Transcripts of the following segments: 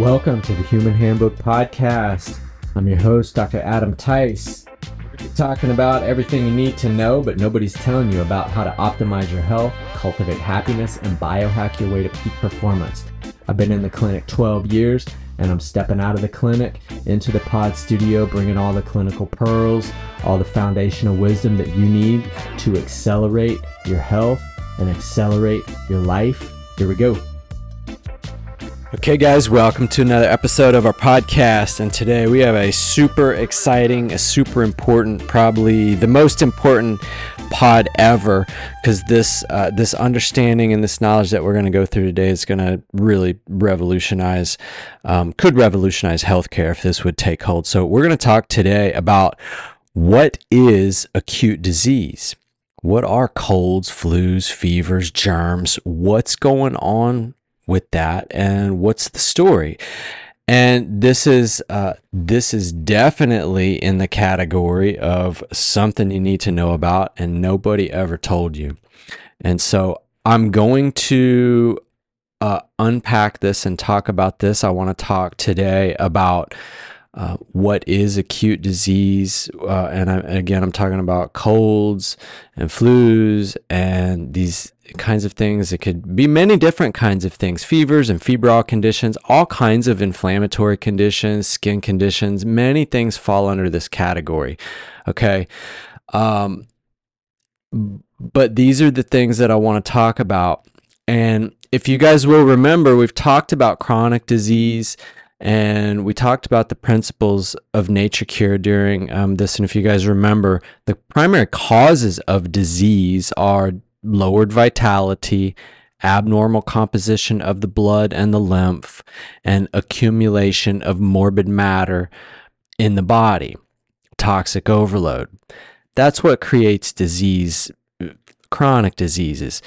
Welcome to the Human Handbook Podcast. I'm your host, Dr. Adam Tice. We're talking about everything you need to know, but nobody's telling you about how to optimize your health, cultivate happiness, and biohack your way to peak performance. I've been in the clinic 12 years, and I'm stepping out of the clinic into the pod studio, bringing all the clinical pearls, all the foundational wisdom that you need to accelerate your health and accelerate your life. Here we go. Okay, guys, welcome to another episode of our podcast. And today we have a super exciting, a super important, probably the most important pod ever, because this uh, this understanding and this knowledge that we're going to go through today is going to really revolutionize, um, could revolutionize healthcare if this would take hold. So we're going to talk today about what is acute disease. What are colds, flus, fevers, germs? What's going on with that and what's the story and this is uh, this is definitely in the category of something you need to know about and nobody ever told you and so i'm going to uh, unpack this and talk about this i want to talk today about uh, what is acute disease. Uh, and, I, again, I'm talking about colds and flus and these kinds of things. It could be many different kinds of things fevers and febrile conditions, all kinds of inflammatory conditions, skin conditions. Many things fall under this category. Okay. Um, but these are the things that I want to talk about. And if you guys will remember, we've talked about chronic disease and we talked about the principles of nature cure during um, this. And if you guys remember, the primary causes of disease are lowered vitality, abnormal composition of the blood and the lymph, and accumulation of morbid matter in the body, toxic overload. That's what creates disease, chronic diseases.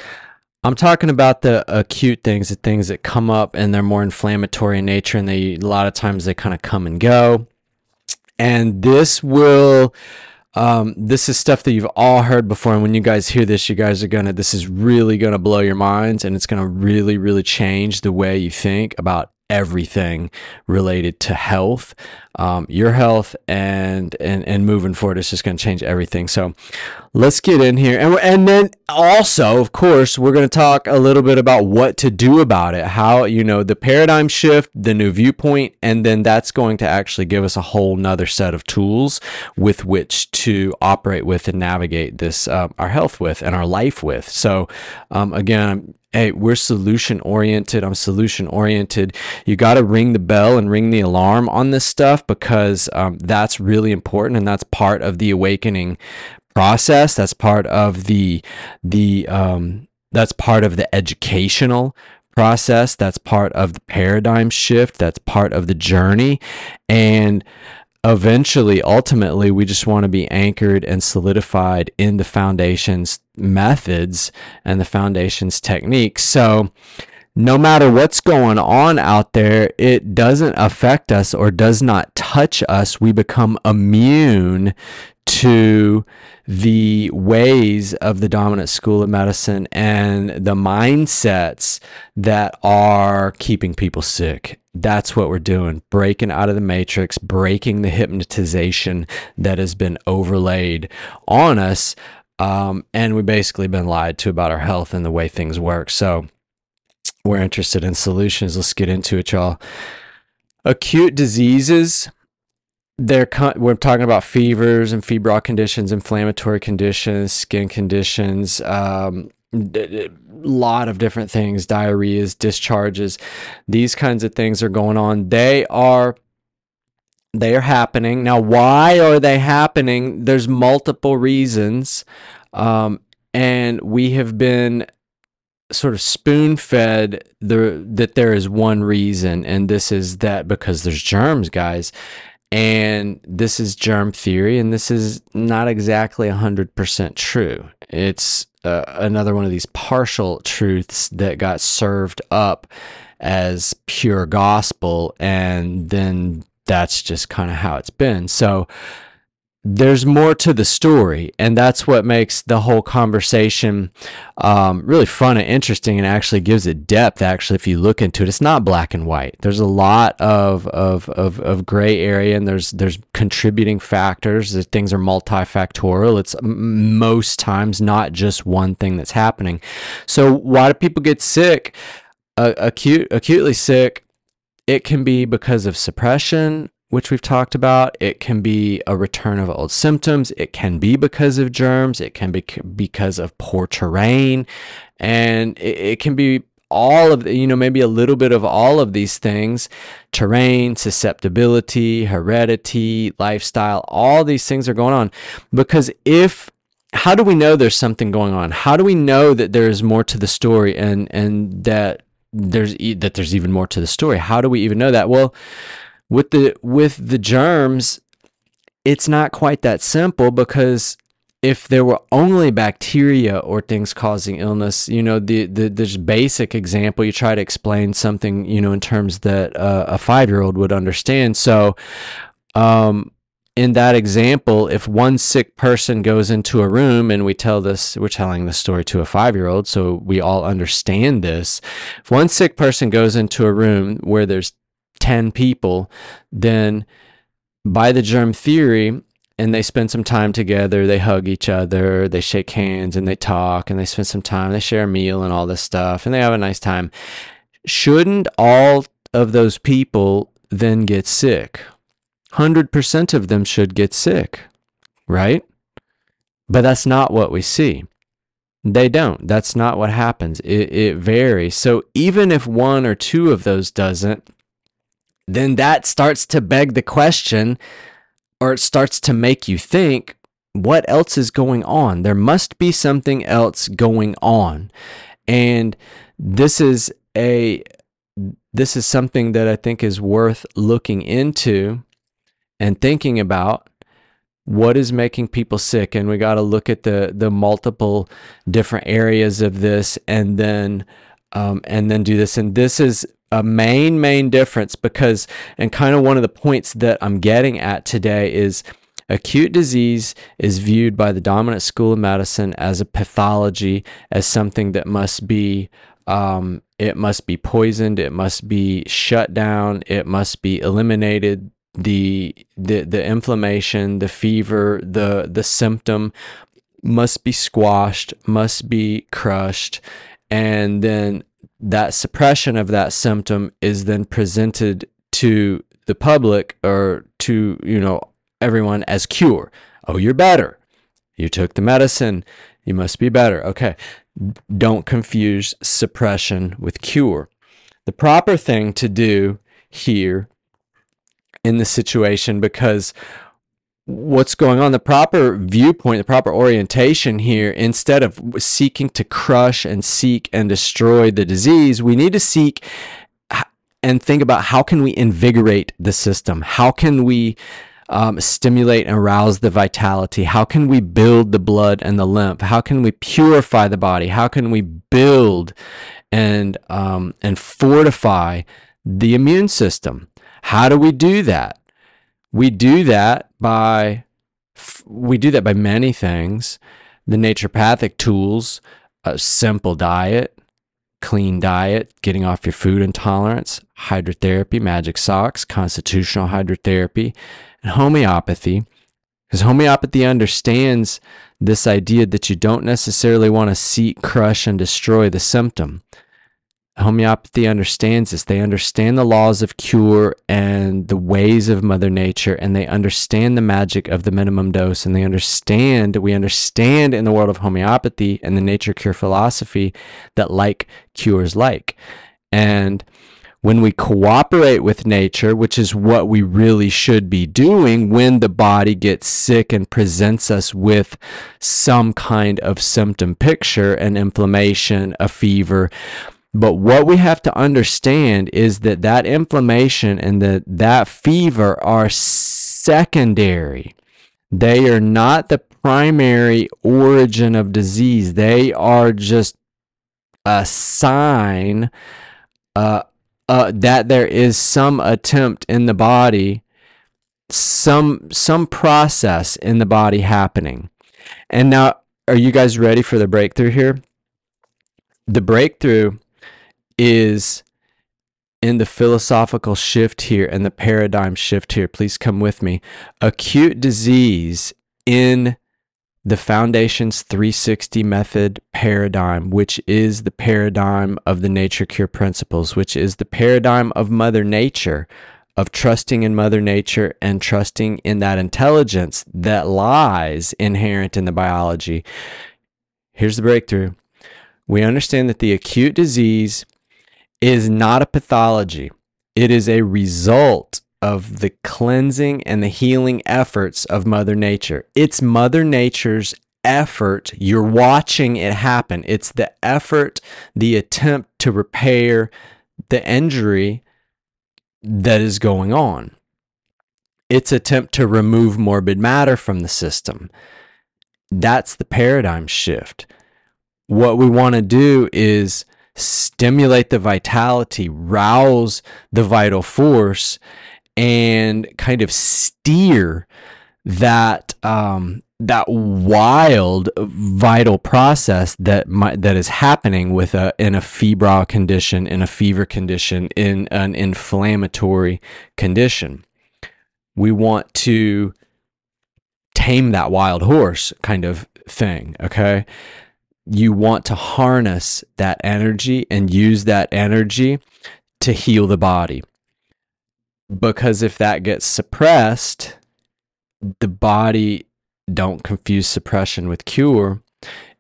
I'm talking about the acute things, the things that come up and they're more inflammatory in nature, and they a lot of times they kind of come and go. And this will, um, this is stuff that you've all heard before. And when you guys hear this, you guys are gonna, this is really gonna blow your minds, and it's gonna really, really change the way you think about everything related to health, um, your health, and and and moving forward, it's just going to change everything. So let's get in here, and and then also, of course, we're going to talk a little bit about what to do about it, how you know the paradigm shift, the new viewpoint, and then that's going to actually give us a whole nother set of tools with which to operate with and navigate this um, our health with and our life with. So um, again, hey, we're solution oriented. I'm solution oriented. You got to ring the bell and ring the alarm on this stuff because um, that's really important and that's part of the awakening process. That's part of the the um, that's part of the educational process. That's part of the paradigm shift. That's part of the journey, and eventually, ultimately, we just want to be anchored and solidified in the foundation's methods and the foundation's techniques. So, no matter what's going on out there, it doesn't affect us or does not touch us. We become immune to the ways of the dominant school of medicine and the mindsets that are keeping people sick. That's what we're doing breaking out of the matrix, breaking the hypnotization that has been overlaid on us. Um, and we've basically been lied to about our health and the way things work. So we're interested in solutions. Let's get into it, y'all. Acute diseases they're we're talking about fevers and febrile conditions, inflammatory conditions, skin conditions, um, a lot of different things, diarrheas, discharges, these kinds of things are going on. They are they are happening now. Why are they happening? There's multiple reasons, um, and we have been sort of spoon fed the that there is one reason and this is that because there's germs guys and this is germ theory, and this is not exactly 100% true. It's uh, another one of these partial truths that got served up as pure gospel, and then that's just kind of how it's been. So, there's more to the story, and that's what makes the whole conversation um, really fun and interesting, and actually gives it depth. Actually, if you look into it, it's not black and white. There's a lot of of of, of gray area, and there's there's contributing factors. That things are multifactorial. It's most times not just one thing that's happening. So why do people get sick? Uh, acute acutely sick it can be because of suppression which we've talked about. It can be a return of old symptoms. It can be because of germs. It can be because of poor terrain. And it, it can be all of the, you know, maybe a little bit of all of these things terrain, susceptibility, heredity, lifestyle, all these things are going on. Because if how do we know there's something going on? How do we know that there is more to the story and and that there's that there's even more to the story? How do we even know that? Well, with the with the germs it's not quite that simple because if there were only bacteria or things causing illness, you know, the, the this basic example, you try to explain something, you know, in terms that uh, a five year old would understand. So, um, in that example, if one sick person goes into a room and we tell this, we're telling the story to a five year old, so we all understand this. If one sick person goes into a room where there's 10 people, then by the germ theory, and they spend some time together, they hug each other, they shake hands and they talk and they spend some time, they share a meal and all this stuff, and they have a nice time. Shouldn't all of those people then get sick? 100% of them should get sick, right? But that's not what we see. They don't. That's not what happens. It, it varies. So even if one or two of those doesn't, then that starts to beg the question or it starts to make you think what else is going on? There must be something else going on. And this is a this is something that I think is worth looking into and thinking about what is making people sick. And we got to look at the the multiple different areas of this and then um, and then do this. And this is a main main difference because and kind of one of the points that I'm getting at today is acute disease is viewed by the dominant school of medicine as a pathology as something that must be um, it must be poisoned it must be shut down it must be eliminated the the the inflammation the fever the the symptom must be squashed must be crushed and then that suppression of that symptom is then presented to the public or to you know everyone as cure. Oh you're better. You took the medicine. You must be better. Okay. Don't confuse suppression with cure. The proper thing to do here in the situation because what's going on the proper viewpoint the proper orientation here instead of seeking to crush and seek and destroy the disease we need to seek and think about how can we invigorate the system? How can we um, stimulate and arouse the vitality? How can we build the blood and the lymph? How can we purify the body? How can we build and um, and fortify the immune system how do we do that? We do that by we do that by many things. The naturopathic tools a simple diet clean diet getting off your food intolerance hydrotherapy magic socks constitutional hydrotherapy and homeopathy. Because homeopathy understands this idea that you don't necessarily want to seek crush and destroy the symptom homeopathy understands this. They understand the laws of cure and the ways of Mother Nature, and they understand the magic of the minimum dose. And they understand, we understand in the world of homeopathy and the nature cure philosophy that like cures like. And when we cooperate with nature, which is what we really should be doing when the body gets sick and presents us with some kind of symptom picture, an inflammation, a fever, but what we have to understand is that that inflammation and that that fever are secondary. They are not the primary origin of disease. They are just a sign uh, uh, that there is some attempt in the body some some process in the body happening. And now are you guys ready for the breakthrough here? The breakthrough is in the philosophical shift here and the paradigm shift here. Please come with me. Acute disease in the Foundation's 360 method paradigm, which is the paradigm of the nature cure principles, which is the paradigm of Mother Nature, of trusting in Mother Nature and trusting in that intelligence that lies inherent in the biology. Here's the breakthrough we understand that the acute disease is not a pathology, it is a result of the cleansing and the healing efforts of Mother Nature. It's Mother Nature's effort. You're watching it happen. It's the effort, the attempt to repair the injury that is going on. Its attempt to remove morbid matter from the system. That's the paradigm shift. What we want to do is stimulate the vitality, rouse the vital force, and kind of steer that um, that wild vital process that might, that is happening with a in a febrile condition, in a fever condition, in an inflammatory condition. We want to tame that wild horse kind of thing, okay? You want to harness that energy and use that energy to heal the body because if that gets suppressed, the body don't confuse suppression with cure.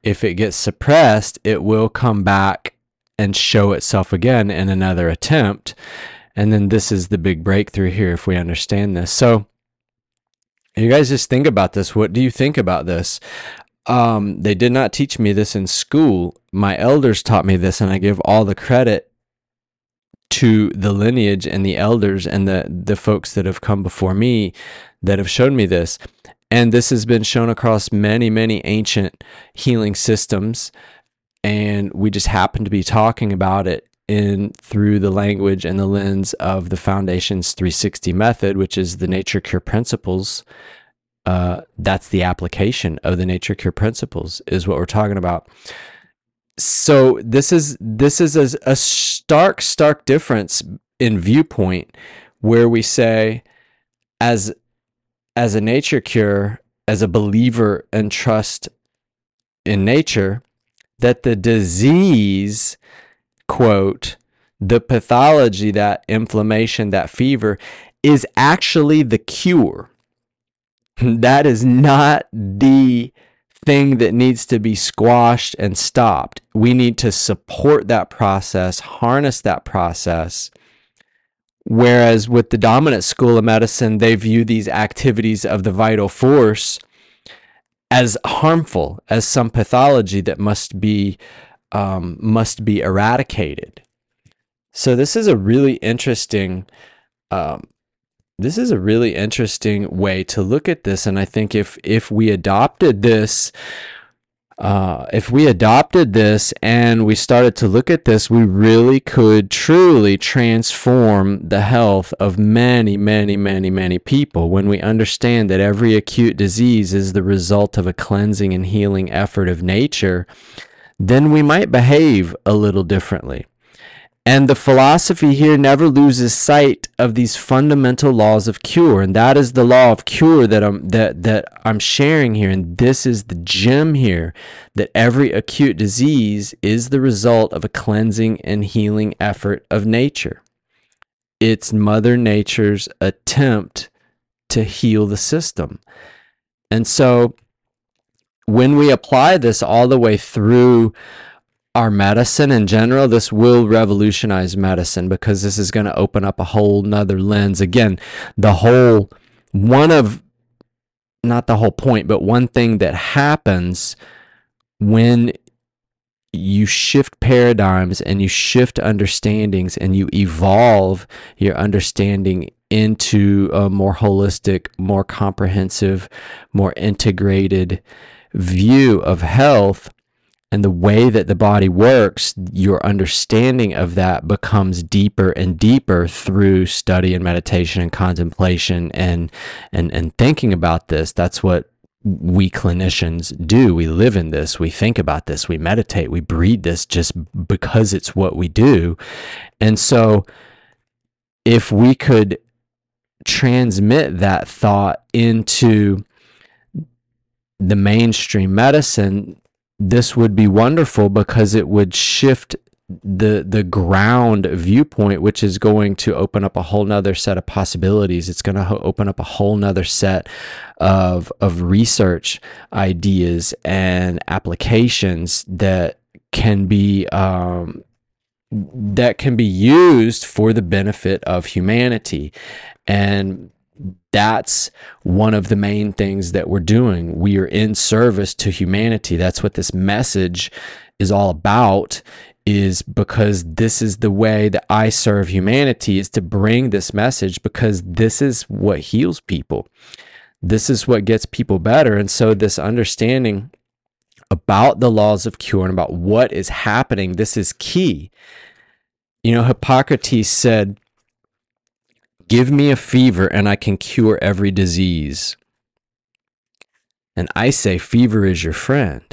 If it gets suppressed, it will come back and show itself again in another attempt. And then this is the big breakthrough here if we understand this. So, you guys just think about this. What do you think about this? Um, they did not teach me this in school. My elders taught me this, and I give all the credit to the lineage and the elders and the the folks that have come before me that have shown me this and this has been shown across many many ancient healing systems and we just happen to be talking about it in through the language and the lens of the foundation's 360 method which is the nature cure principles uh, that's the application of the nature cure principles is what we're talking about. So this is this is a, a stark stark difference in viewpoint where we say as as a nature cure as a believer and trust in nature that the disease quote the pathology that inflammation that fever is actually the cure that is not the thing that needs to be squashed and stopped. We need to support that process, harness that process. Whereas with the dominant school of medicine, they view these activities of the vital force as harmful, as some pathology that must be um, must be eradicated. So this is a really interesting um, this is a really interesting way to look at this and i think if if we adopted this uh, if we adopted this and we started to look at this, we really could truly transform the health of many, many, many, many people when we understand that every acute disease is the result of a cleansing and healing effort of nature. Then we might behave a little differently. And the philosophy here never loses sight of these fundamental laws of cure, and that is the law of cure that I'm that that I'm sharing here. And this is the gem here that every acute disease is the result of a cleansing and healing effort of nature. It's Mother Nature's attempt to heal the system. And so when we apply this all the way through our medicine in general, this will revolutionize medicine because this is going to open up a whole nother lens. Again, the whole one of not the whole point, but one thing that happens when you shift paradigms and you shift understandings and you evolve your understanding into a more holistic, more comprehensive, more integrated view of health and the way that the body works, your understanding of that becomes deeper and deeper through study and meditation and contemplation and and and thinking about this. That's what we clinicians do. We live in this, we think about this, we meditate, we breathe this just because it's what we do. And so, if we could transmit that thought into the mainstream medicine, this would be wonderful because it would shift the the ground viewpoint which is going to open up a whole nother set of possibilities. It's going to ho- open up a whole nother set of of research ideas and applications that can be um, that can be used for the benefit of humanity. And that's one of the main things that we're doing. We are in service to humanity. That's what this message is all about is because this is the way that I serve humanity is to bring this message because this is what heals people. This is what gets people better. And so this understanding about the laws of cure and about what is happening, this is key. You know, Hippocrates said, Give me a fever and I can cure every disease. And I say, Fever is your friend.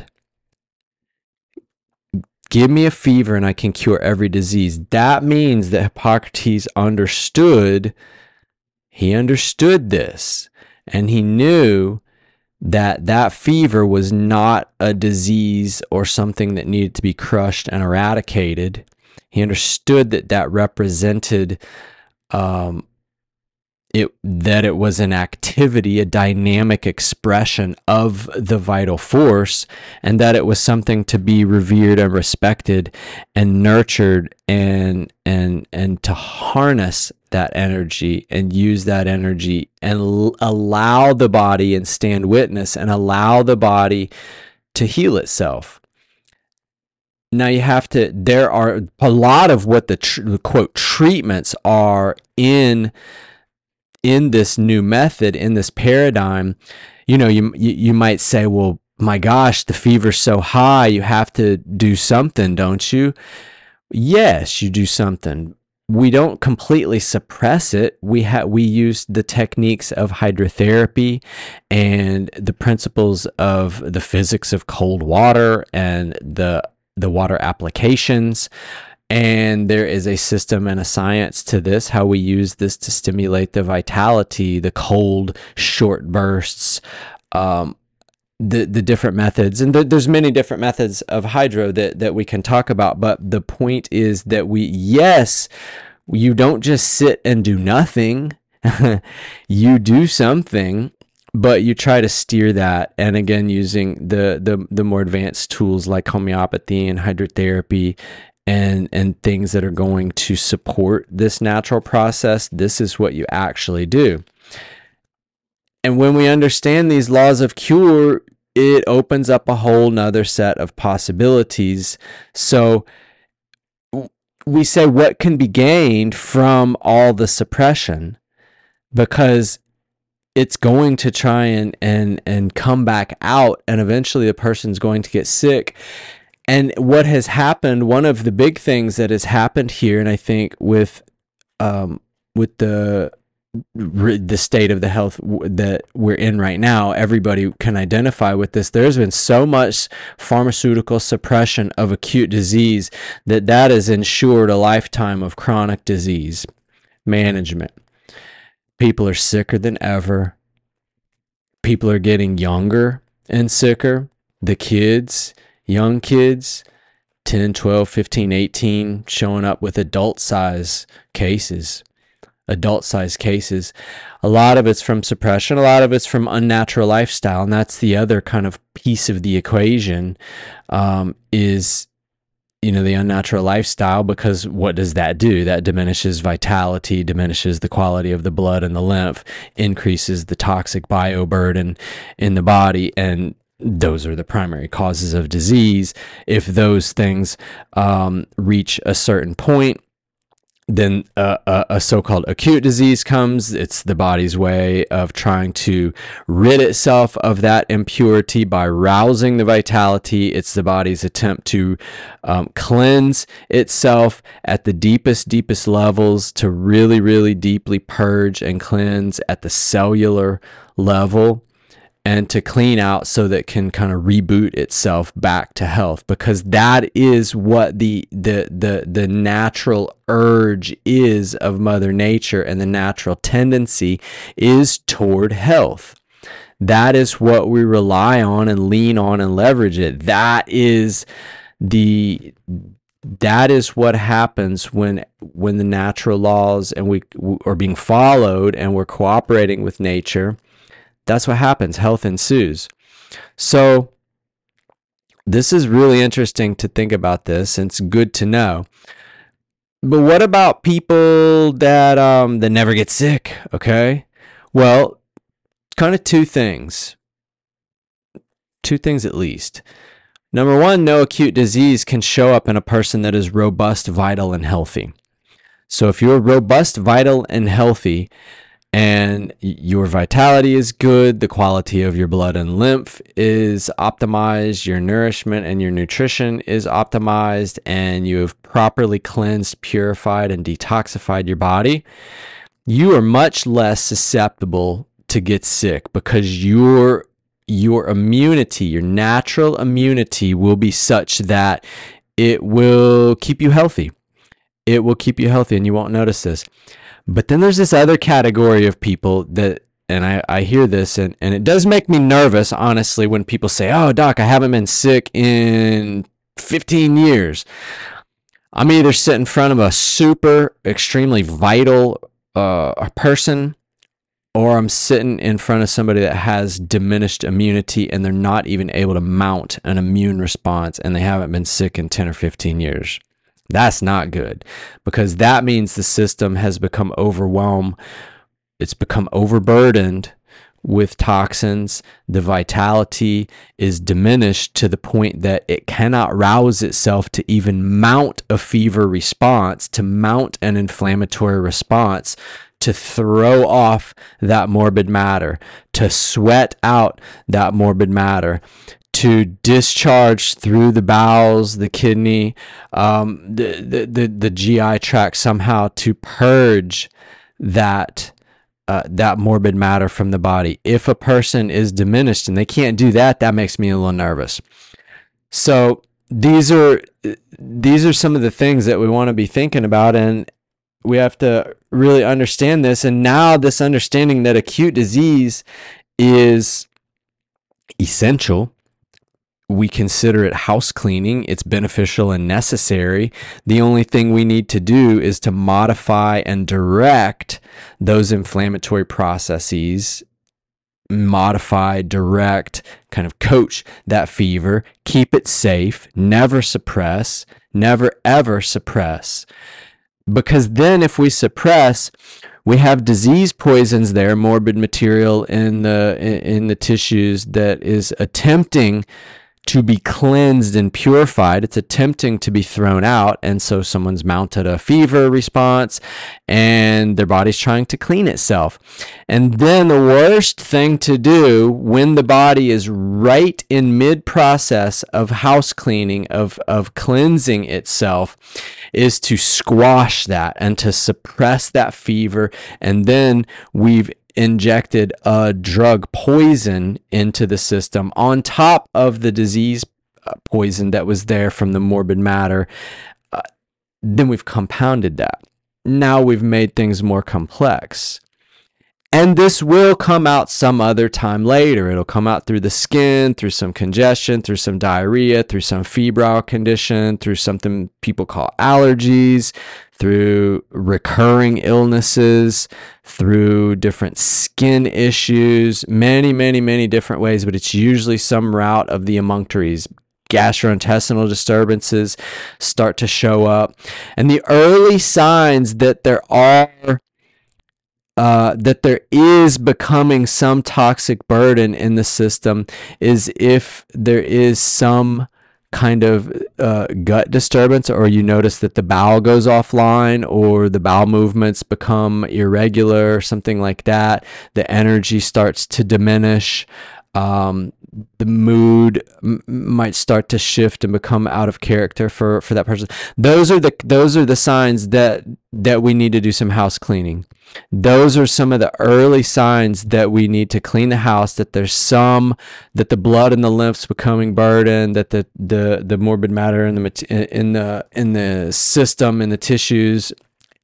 Give me a fever and I can cure every disease. That means that Hippocrates understood, he understood this, and he knew that that fever was not a disease or something that needed to be crushed and eradicated. He understood that that represented um, it that it was an activity, a dynamic expression of the vital force, and that it was something to be revered and respected and nurtured and and and to harness that energy and use that energy and l- allow the body and stand witness and allow the body to heal itself. Now you have to there are a lot of what the tr- quote treatments are in in this new method, in this paradigm, you know, you, you, you might say, well, my gosh, the fever's so high, you have to do something, don't you? Yes, you do something. We don't completely suppress it. We have we use the techniques of hydrotherapy and the principles of the physics of cold water and the the water applications and there is a system and a science to this, how we use this to stimulate the vitality, the cold, short bursts, um, the the different methods. And th- there's many different methods of hydro that, that we can talk about. But the point is that we, yes, you don't just sit and do nothing. you do something but you try to steer that and again using the the the more advanced tools like homeopathy and hydrotherapy and and things that are going to support this natural process this is what you actually do. And when we understand these laws of cure it opens up a whole nother set of possibilities. So we say what can be gained from all the suppression because it's going to try and and and come back out and eventually the person's going to get sick and what has happened, one of the big things that has happened here, and I think with um, with the the state of the health that we're in right now, everybody can identify with this. There's been so much pharmaceutical suppression of acute disease that that has ensured a lifetime of chronic disease management. People are sicker than ever. People are getting younger and sicker. The kids, young kids 10, 12, 15, 18 showing up with adult size cases. Adult size cases. A lot of it's from suppression, a lot of it's from unnatural lifestyle. And that's the other kind of piece of the equation um, is you know the unnatural lifestyle because what does that do that diminishes vitality diminishes the quality of the blood and the lymph increases the toxic bio burden in the body and those are the primary causes of disease. If those things um, reach a certain point, then a, a, so-called acute disease comes. It's the body's way of trying to rid itself of that impurity by rousing the vitality. It's the body's attempt to um, cleanse itself at the deepest deepest levels to really really deeply purge and cleanse at the cellular level and to clean out so that can kind of reboot itself back to health because that is what the the the the natural urge is of mother nature and the natural tendency is toward health. That is what we rely on and lean on and leverage it. That is the that is what happens when when the natural laws and we are being followed and we're cooperating with nature that's what happens. Health ensues. So, this is really interesting to think about this, and it's good to know. But what about people that um, that never get sick? Okay, well, kind of two things. Two things at least. Number one, no acute disease can show up in a person that is robust, vital, and healthy. So if you're robust, vital, and healthy, and your vitality is good, the quality of your blood and lymph is optimized, your nourishment and your nutrition is optimized, and you have properly cleansed, purified, and detoxified your body, you are much less susceptible to get sick because your your immunity, your natural immunity will be such that it will keep you healthy. It will keep you healthy. And you won't notice this. But then there's this other category of people that, and I, I hear this, and, and it does make me nervous, honestly, when people say, Oh, doc, I haven't been sick in 15 years. I'm either sitting in front of a super, extremely vital uh, person, or I'm sitting in front of somebody that has diminished immunity and they're not even able to mount an immune response and they haven't been sick in 10 or 15 years. That's not good because that means the system has become overwhelmed. It's become overburdened with toxins. The vitality is diminished to the point that it cannot rouse itself to even mount a fever response, to mount an inflammatory response, to throw off that morbid matter, to sweat out that morbid matter, to discharge through the bowels, the kidney, um, the, the, the, the GI tract somehow to purge that uh, that morbid matter from the body. If a person is diminished and they can't do that, that makes me a little nervous. So these are these are some of the things that we want to be thinking about, and we have to really understand this. And now this understanding that acute disease is essential we consider it house cleaning. It's beneficial and necessary. The only thing we need to do is to modify and direct those inflammatory processes, modify, direct, kind of coach that fever, keep it safe, never suppress, never ever suppress. Because then if we suppress, we have disease poisons there, morbid material in the in the tissues that is attempting to be cleansed and purified. It's attempting to be thrown out. And so someone's mounted a fever response and their body's trying to clean itself. And then the worst thing to do when the body is right in mid process of house cleaning, of, of cleansing itself, is to squash that and to suppress that fever. And then we've injected a drug poison into the system on top of the disease uh, poison that was there from the morbid matter, uh, then we've compounded that. Now we've made things more complex. And this will come out some other time later. It'll come out through the skin, through some congestion, through some diarrhea, through some febrile condition, through something people call allergies, through recurring illnesses, through different skin issues, many, many, many different ways, but it's usually some route of the emunctories. Gastrointestinal disturbances start to show up. And the early signs that there are uh, that there is becoming some toxic burden in the system is if there is some kind of uh, gut disturbance, or you notice that the bowel goes offline, or the bowel movements become irregular, something like that, the energy starts to diminish. Um, the mood m- might start to shift and become out of character for for that person those are the those are the signs that that we need to do some house cleaning those are some of the early signs that we need to clean the house that there's some that the blood and the lymphs becoming burdened that the the the morbid matter in the in the in the system in the tissues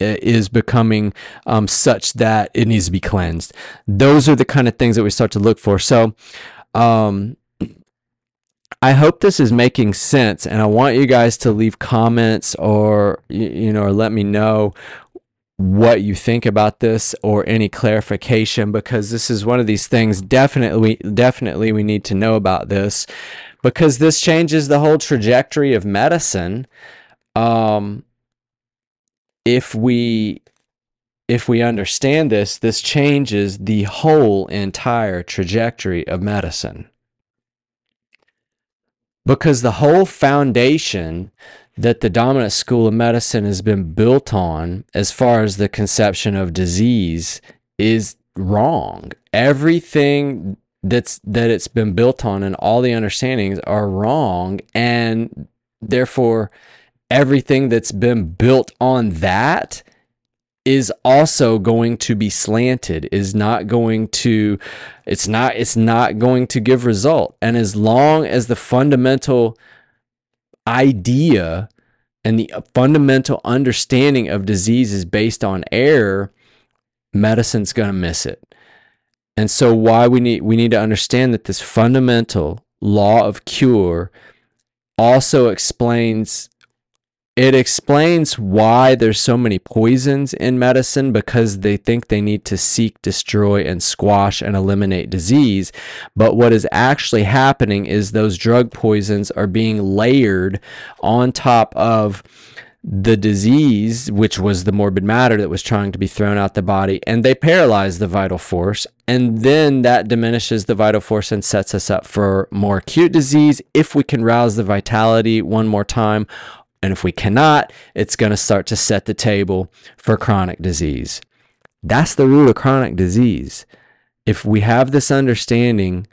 is becoming um, such that it needs to be cleansed. Those are the kind of things that we start to look for. So, um, I hope this is making sense, and I want you guys to leave comments or you know or let me know what you think about this or any clarification because this is one of these things definitely definitely we need to know about this because this changes the whole trajectory of medicine. Um if we if we understand this this changes the whole entire trajectory of medicine because the whole foundation that the dominant school of medicine has been built on as far as the conception of disease is wrong. Everything that's that it's been built on and all the understandings are wrong and therefore everything that's been built on that is also going to be slanted is not going to it's not it's not going to give result and as long as the fundamental idea and the fundamental understanding of disease is based on error, medicine's going to miss it. And so why we need we need to understand that this fundamental law of cure also explains it explains why there's so many poisons in medicine because they think they need to seek, destroy, and squash and eliminate disease. But what is actually happening is those drug poisons are being layered on top of the disease, which was the morbid matter that was trying to be thrown out the body, and they paralyze the vital force. And then that diminishes the vital force and sets us up for more acute disease if we can rouse the vitality one more time and if we cannot, it's going to start to set the table for chronic disease. That's the root of chronic disease. If we have this understanding,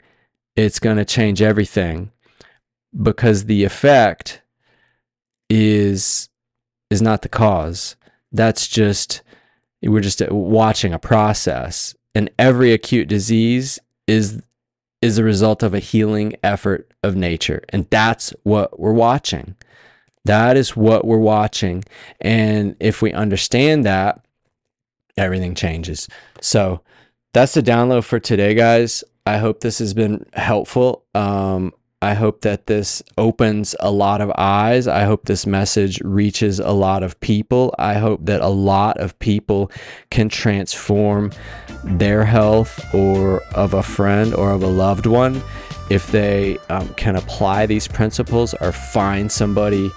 it's going to change everything because the effect is is not the cause. That's just we're just uh, watching a process and every acute disease is is a result of a healing effort of nature and that's what we're watching. That is what we're watching. And if we understand that, everything changes. So that's the download for today, guys. I hope this has been helpful. Um, I hope that this opens a lot of eyes. I hope this message reaches a lot of people. I hope that a lot of people can transform their health or of a friend or of a loved one if they um, can apply these principles or find somebody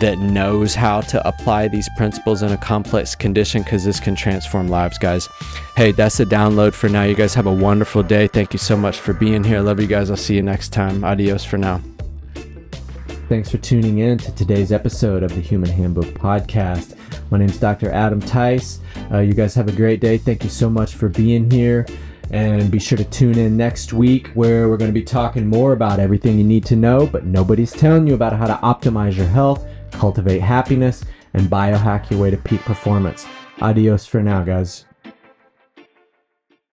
that knows how to apply these principles in a complex condition because this can transform lives, guys. Hey, that's the download for now. You guys have a wonderful day. Thank you so much for being here. I love you guys. I'll see you next time. Adios for now. Thanks for tuning in to today's episode of the Human Handbook Podcast. My name is Dr. Adam Tice. Uh, you guys have a great day. Thank you so much for being here. And be sure to tune in next week where we're going to be talking more about everything you need to know, but nobody's telling you about how to optimize your health, cultivate happiness, and biohack your way to peak performance. Adios for now, guys.